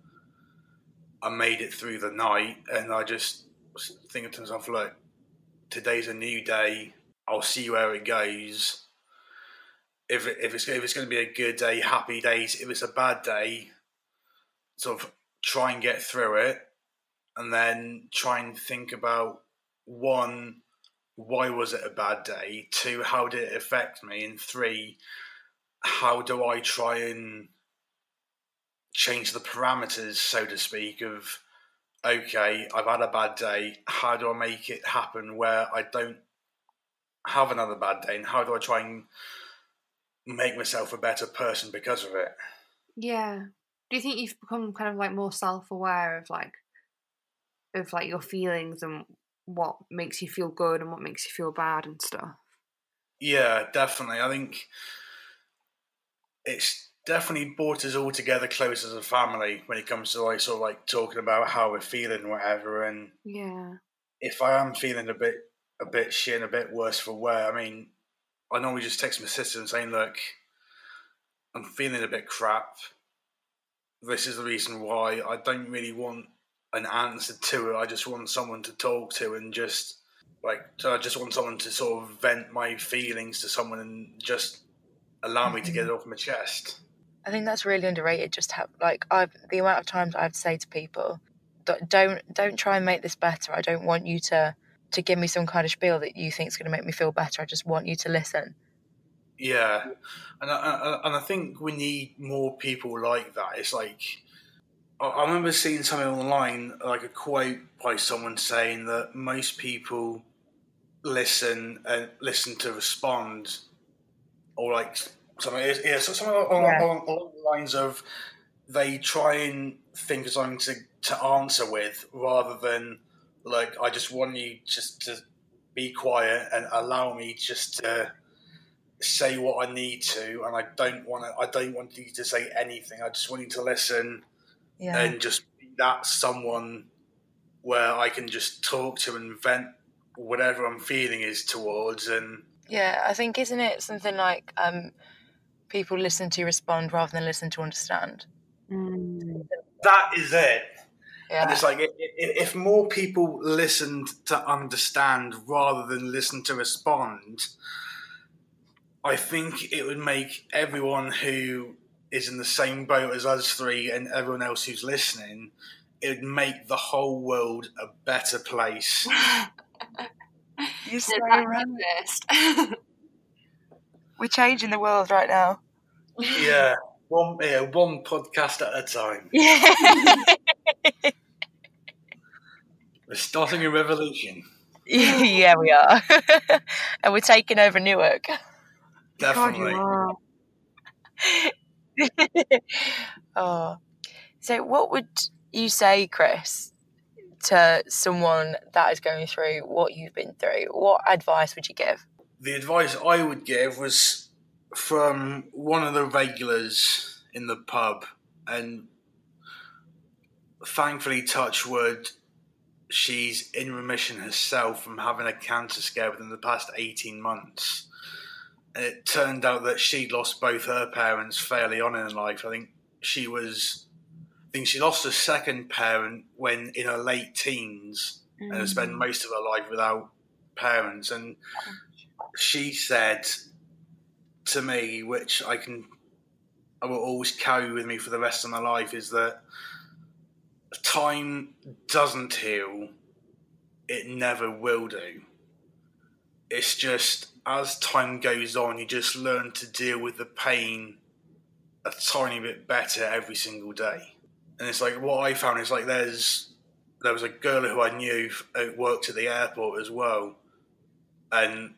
I made it through the night, and I just thinking to myself, look, today's a new day. I'll see where it goes. If it, if it's if it's going to be a good day, happy days. If it's a bad day, sort of try and get through it, and then try and think about one why was it a bad day? Two, how did it affect me? And three, how do I try and change the parameters, so to speak, of okay, I've had a bad day. How do I make it happen where I don't have another bad day? And how do I try and make myself a better person because of it? Yeah. Do you think you've become kind of like more self aware of like of like your feelings and what makes you feel good and what makes you feel bad and stuff? Yeah, definitely. I think it's definitely brought us all together close as a family when it comes to like sort of like talking about how we're feeling whatever. And Yeah. if I am feeling a bit a bit shit and a bit worse for wear, I mean, I normally just text my sister and saying, "Look, I'm feeling a bit crap. This is the reason why. I don't really want an answer to it. I just want someone to talk to and just like so I just want someone to sort of vent my feelings to someone and just allow me to get it mm-hmm. off my chest." I think that's really underrated. Just have like I've the amount of times I've to say to people, "D- don't don't try and make this better. I don't want you to to give me some kind of spiel that you think is going to make me feel better. I just want you to listen. Yeah, and I, I, and I think we need more people like that. It's like I, remember seeing something online, like a quote by someone saying that most people listen and listen to respond, or like something. Yeah, so something along, Yeah. along, along the lines of they try and think of something to to answer with, rather than like I just want you just to be quiet and allow me just to say what I need to, and I don't want to. I don't want you to say anything. I just want you to listen Yeah, and just be that someone where I can just talk to and vent whatever I'm feeling is towards. And yeah. I think isn't it something like um, people listen to respond rather than listen to understand. Mm. that is it. And it's like i- i- if more people listened to understand rather than listen to respond, I think it would make everyone who is in the same boat as us three and everyone else who's listening, it would make the whole world a better place. you're so So right. We're changing the world right now. yeah, one yeah, one podcast at a time. Yeah, We're starting a revolution. yeah, we are, and we're taking over Newark. Definitely. are. oh, so what would you say, Chris, to someone that is going through what you've been through? What advice would you give? the advice I would give was from one of the regulars in the pub, and thankfully, touch wood, she's in remission herself from having a cancer scare within the past 18 months. It turned out that she'd lost both her parents fairly on in life. I think she was, I think she lost her second parent when in her late teens and spent mm. most of her life without parents. And she said to me, which I can, I will always carry with me for the rest of my life, is that time doesn't heal. It never will do. It's just as time goes on, you just learn to deal with the pain a tiny bit better every single day. And it's like what I found is like there's there was a girl who I knew who worked at the airport as well, and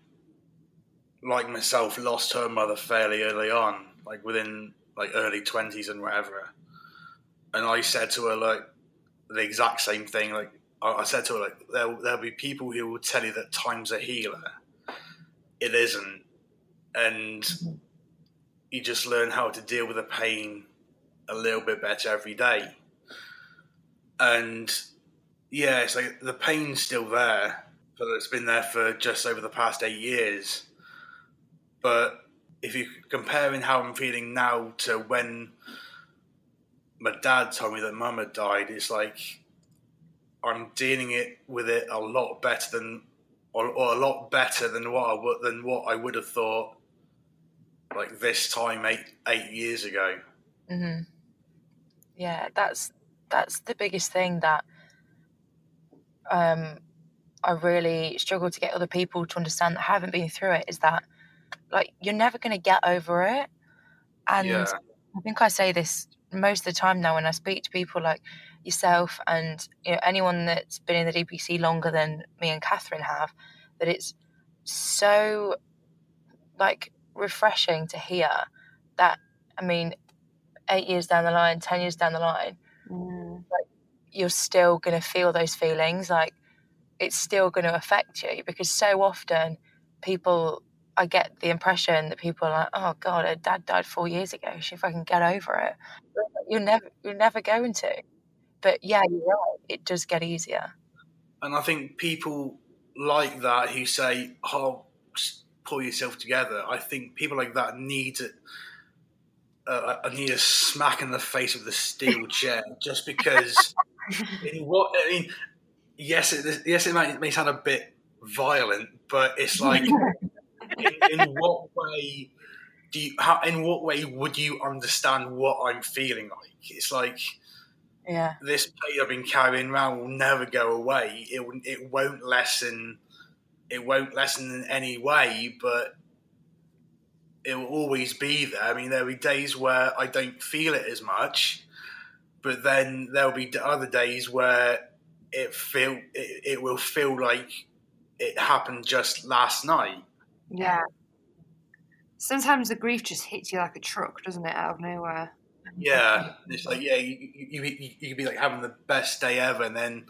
like myself, lost her mother fairly early on, like within like early twenties and whatever. And I said to her like the exact same thing. Like I said to her like there there'll be people who will tell you that time's a healer. It isn't, and you just learn how to deal with the pain a little bit better every day. And yeah, it's like the pain's still there, but it's been there for just over the past eight years. But if you're comparing how I'm feeling now to when my dad told me that mum had died, it's like I'm dealing it with it a lot better than, or, or a lot better than what I would than what I would have thought, like this time eight eight years ago. hmm Yeah, that's that's the biggest thing that um, I really struggle to get other people to understand that haven't been through it. Is that like you're never going to get over it, and yeah, I think I say this most of the time now when I speak to people like yourself and you know anyone that's been in the DPC longer than me and Catherine have, that it's so like refreshing to hear that. I mean, eight years down the line, ten years down the line, Mm. you're still going to feel those feelings. Like it's still going to affect you because so often people I get the impression that people are like, "Oh God, her dad died four years ago. She fucking get over it." You're never, you're never going to. But yeah, you're right. It does get easier. And I think people like that who say, "Oh, pull yourself together." I think people like that need it. Uh, I need a smack in the face with the steel chair, just because. in what I mean, yes, it, yes, it may, it may sound a bit violent, but it's like, in, in what way do you? How, in what way would you understand what I'm feeling like? It's like Yeah. this pain I've been carrying around will never go away. It it won't lessen. It won't lessen in any way, but it will always be there. I mean, there'll be days where I don't feel it as much, but then there'll be other days where it feel it, it will feel like it happened just last night. Yeah. Sometimes the grief just hits you like a truck, doesn't it, out of nowhere? Yeah, it's like yeah, you you, you, you could be like having the best day ever, and then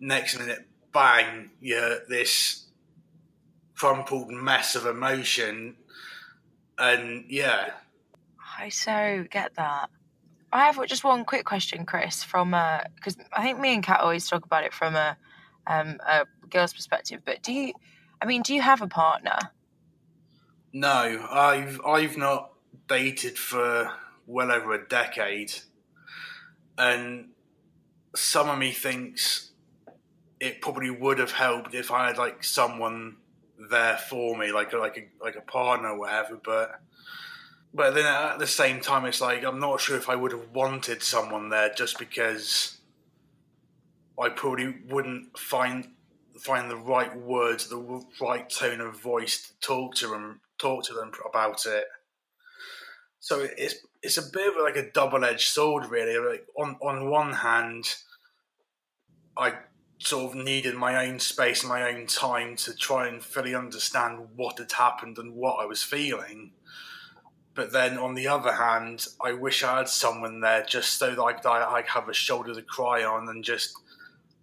next minute, bang, you're this crumpled mess of emotion, and yeah, I so get that. I have just one quick question, Chris, from uh, because I think me and Kat always talk about it from a um, a girl's perspective. But do you? I mean, do you have a partner? no, I've I've not dated for well over a decade, and some of me thinks it probably would have helped if I had like someone there for me, like like a like a partner or whatever. But but then at the same time, it's like I'm not sure if I would have wanted someone there just because I probably wouldn't find find the right words, the right tone of voice to talk to them talk to them about it. So it's it's a bit of like a double edged sword, really. Like on on one hand, I sort of needed my own space, my own time to try and fully understand what had happened and what I was feeling. But then on the other hand, I wish I had someone there just so that I could I have a shoulder to cry on and just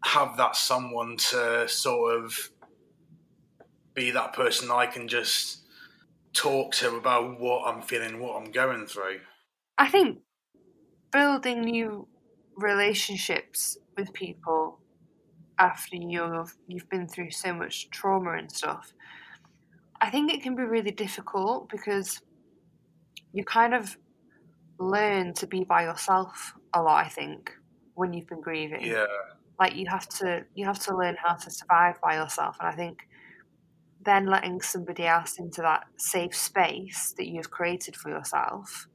have that someone to sort of be that person I can just talk to about what I'm feeling, what I'm going through. I think building new relationships with people after you've you've been through so much trauma and stuff, I think it can be really difficult because you kind of learn to be by yourself a lot. I think when you've been grieving, Yeah. like you have to you have to learn how to survive by yourself, and I think then letting somebody else into that safe space that you've created for yourself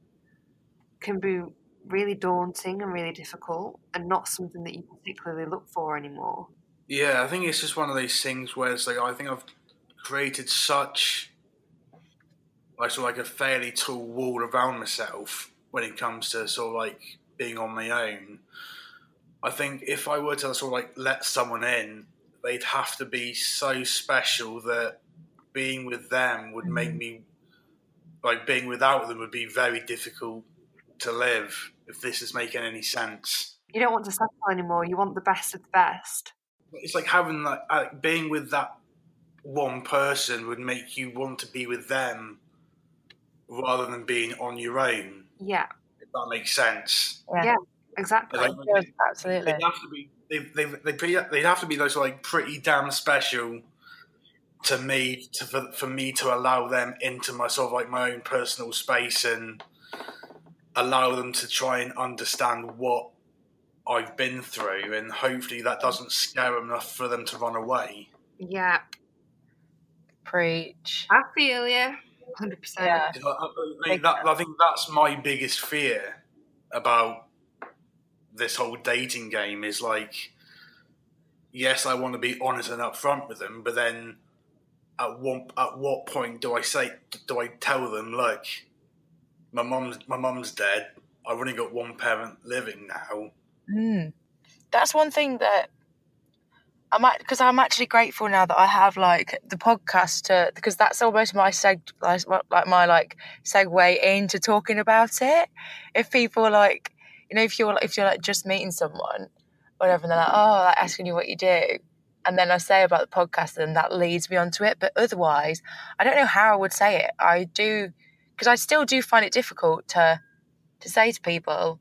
can be really daunting and really difficult and not something that you particularly look for anymore. Yeah, I think it's just one of those things where it's like I think I've created such like sort of like a fairly tall wall around myself when it comes to sort of like being on my own. I think if I were to sort of like let someone in, they'd have to be so special that being with them would make mm. me like being without them would be very difficult to live if this is making any sense. You don't want to settle anymore. You want the best of the best. it's like having like uh, being with that one person would make you want to be with them rather than being on your own. Yeah, If that makes sense. Yeah. exactly. Like, Yes, absolutely. They'd have to be. They they they pretty, they'd have to be those like pretty damn special to me to for, for me to allow them into my sort of like my own personal space and allow them to try and understand what I've been through and hopefully that doesn't scare them enough for them to run away. Yeah, Preach. I feel you. 100%. Yeah. I, I- I think that, I think that's my biggest fear about this whole dating game is like, yes, I want to be honest and upfront with them, but then at what at what point do I say do I tell them, look, my mum's my mum's dead. I've only got one parent living now. Mm. That's one thing that I'm because I'm actually grateful now that I have like the podcast to because that's almost my seg like like my like segue into talking about it. If people like you know if you're if you're like just meeting someone, whatever, and they're like oh like asking you what you do, and then I say about the podcast, and that leads me onto it. But otherwise, I don't know how I would say it. I do because I still do find it difficult to to say to people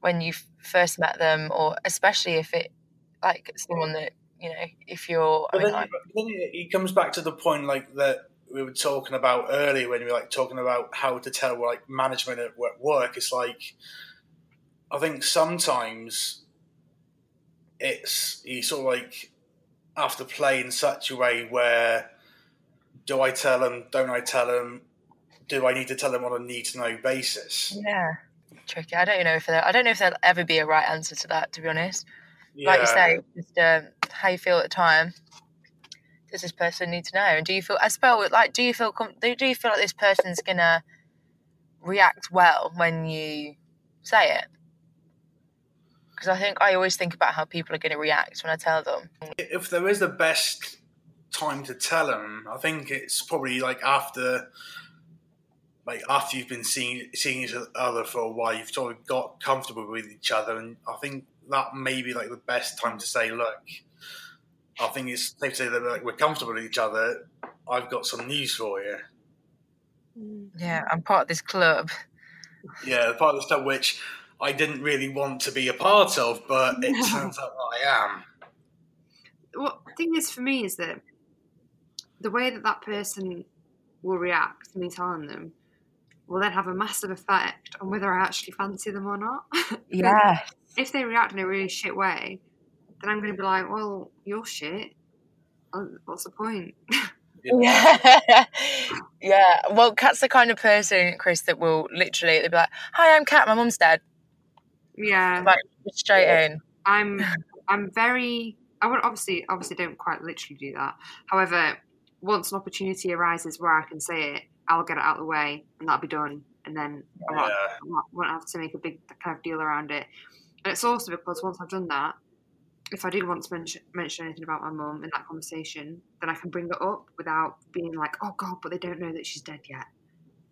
when you first met them, or especially if it like someone that you know, if you're. But I mean, then, like, then it it comes back to the point like that we were talking about earlier when we were like talking about how to tell like management at work. It's like I think sometimes it's you sort of like have to play in such a way where do I tell them? Don't I tell them? Do I need to tell them on a need to know basis? yeah, tricky. I don't know if there, I don't know if there'll ever be a right answer to that. To be honest, like you say, just um, how you feel at the time. Does this person need to know? And do you feel? I suppose, like, do you feel? Do you feel like this person's gonna react well when you say it? Because I think I always think about how people are going to react when I tell them. if there is the best time to tell them, I think it's probably like after, like after you've been seeing seeing each other for a while, you've sort of got comfortable with each other, and I think that may be like the best time to say, look, I think it's safe to say that like we're comfortable with each other. I've got some news for you. Mm. Yeah, I'm part of this club. Yeah, the part of the stuff which I didn't really want to be a part of, but it turns out that I am. What the thing is for me is that the way that that person will react to me telling them will then have a massive effect on whether I actually fancy them or not. Yeah, if they react in a really shit way, then I'm going to be like, well, you're shit. Oh, What's the point? Yeah. yeah. Well, Kat's the kind of person, Chris, that will literally they'll be like, Hi, I'm Kat, my mum's dead. yeah, Like straight in. I'm. I'm very. I would obviously, obviously, don't quite literally do that. However, once an opportunity arises where I can say it, I'll get it out of the way, and that'll be done. And then I won't, Yeah. I won't- won't have to make a big kind of deal around it. And it's also because once I've done that, if I did want to mention, mention anything about my mum in that conversation, then I can bring it up without being like, "Oh God," but they don't know that she's dead yet.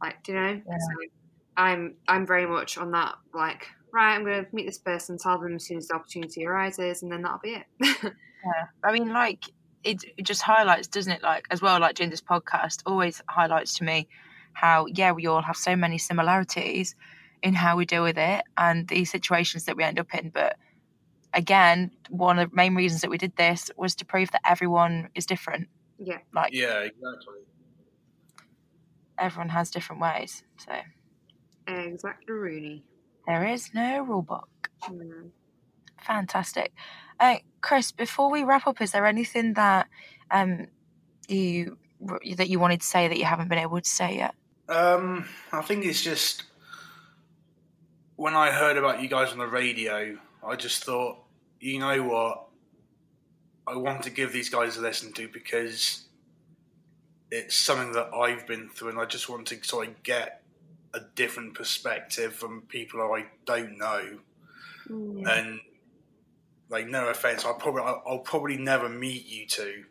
Like, do you know? Yeah. So I'm I'm very much on that. Like, right, I'm going to meet this person, tell them as soon as the opportunity arises, and then that'll be it. Yeah. I mean, like, it, it just highlights, doesn't it? Like, as well, like doing this podcast always highlights to me how, yeah, we all have so many similarities in how we deal with it and the situations that we end up in. But again, one of the main reasons that we did this was to prove that everyone is different. yeah. Like, Yeah, exactly. everyone has different ways. So Exactly, Rooney. there is no rule book. Mm. Fantastic. Uh, Chris, before we wrap up, is there anything that um, you that you wanted to say that you haven't been able to say yet? Um, I think it's just when I heard about you guys on the radio, I just thought, you know what, I want to give these guys a listen to because it's something that I've been through, and I just want to sort of get a different perspective from people I don't know. And like, no offense, I'll probably I'll, I'll probably never meet you two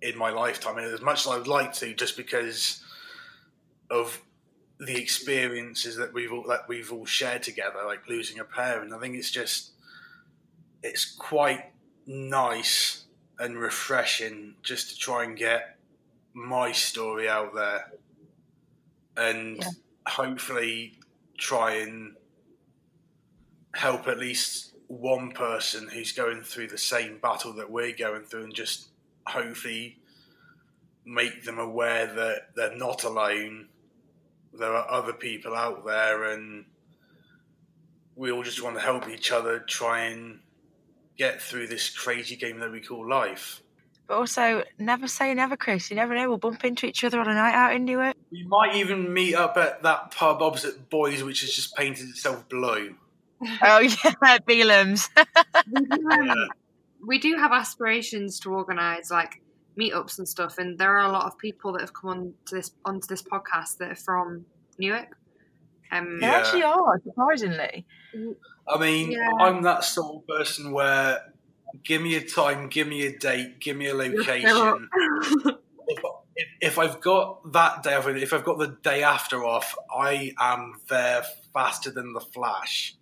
in my lifetime, and as much as I'd like to, just because of the experiences that we've all that we've all shared together, like losing a parent. I think it's just it's quite nice and refreshing just to try and get my story out there and Yeah. hopefully try and help at least one person who's going through the same battle that we're going through and just hopefully make them aware that they're not alone there are other people out there and we all just want to help each other try and get through this crazy game that we call life. But also, never say never, Chris. You never know. We'll bump into each other on a night out in Newark. We might even meet up at that pub opposite Boys, which has just painted itself blue. Oh yeah, Beelums. we, do have, we do have aspirations to organise like meetups and stuff, and there are a lot of people that have come on to this onto this podcast that are from Newark. Um, They Yeah. actually are surprisingly. I mean, Yeah. I'm that sort of person where give me a time, give me a date, give me a location. if, if, if I've got that day off, if I've got the day after off, I am there faster than the Flash.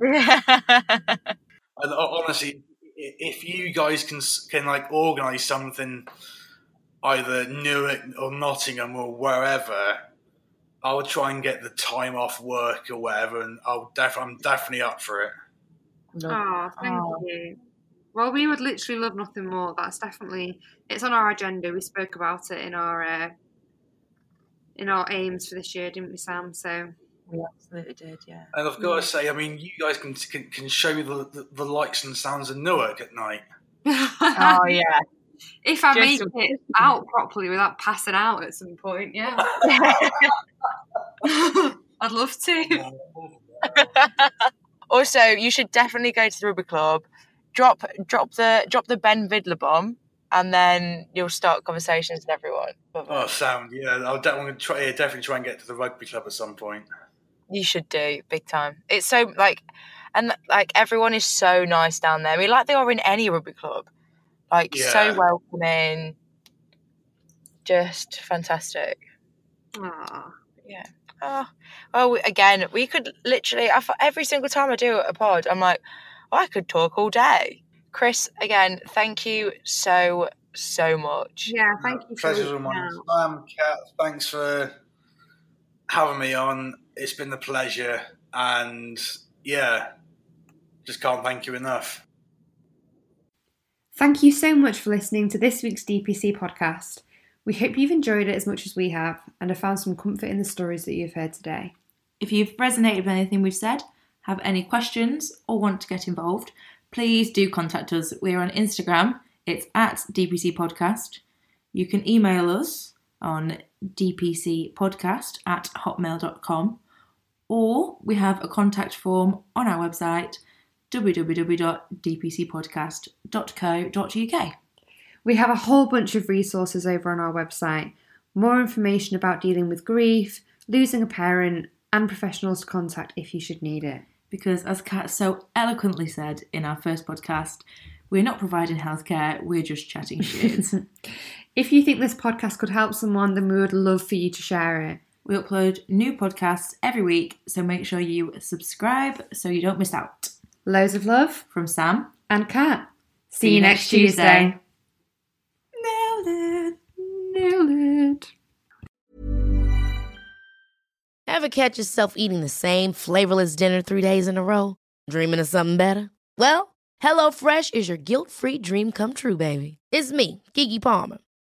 And honestly, if you guys can can like organise something, either Newark or Nottingham or wherever, I'll try and get the time off work or whatever, and I'll def- I'm definitely up for it. Oh, thank Oh. you. Well, we would literally love nothing more. That's definitely it's on our agenda. We spoke about it in our uh, in our aims for this year, didn't we, Sam? So We absolutely did, yeah. And I've got to say, I mean, you guys can can, can show me the, the, the lights and sounds of Newark at night. Oh yeah. if I make Just- it out properly without passing out at some point, yeah, I'd love to. also, you should definitely go to the Rugby Club. Drop drop the drop the Ben Vidler bomb, and then you'll start conversations with everyone. Oh, sound yeah. I'll de- try, yeah, definitely try and get to the rugby club at some point. You should do big time. It's so like, and like everyone is so nice down there. I mean, like they are in any rugby club. Like Yeah. so welcoming, just fantastic. yeah Oh, well, again, we could literally. I, every single time I do a pod, I'm like, oh, I could talk all day. Chris, again, thank you so so much. Yeah, thank you for Pleasure's reaching all mine. Kat, thanks for having me on. It's been a pleasure, and yeah, just can't thank you enough. Thank you so much for listening to this week's DPC podcast. We hope you've enjoyed it as much as we have and have found some comfort in the stories that you've heard today. If you've resonated with anything we've said, have any questions, or want to get involved, please do contact us. We're on Instagram, it's at DPC Podcast. You can email us on dpcpodcast at hotmail.com, or we have a contact form on our website www.dpcpodcast.co.uk. We have a whole bunch of resources over on our website. More information about dealing with grief, losing a parent, and professionals to contact if you should need it. Because, as Kat so eloquently said in our first podcast, we're not providing healthcare, we're just chatting shit. If you think this podcast could help someone, then we would love for you to share it. We upload new podcasts every week, so make sure you subscribe so you don't miss out. Loads of love From Sam. and Kat. See you next Tuesday. Nailed it. Nailed it. Ever catch yourself eating the same flavorless dinner three days in a row? Dreaming of something better? Well, HelloFresh is your guilt-free dream come true, baby. It's me, Keke Palmer.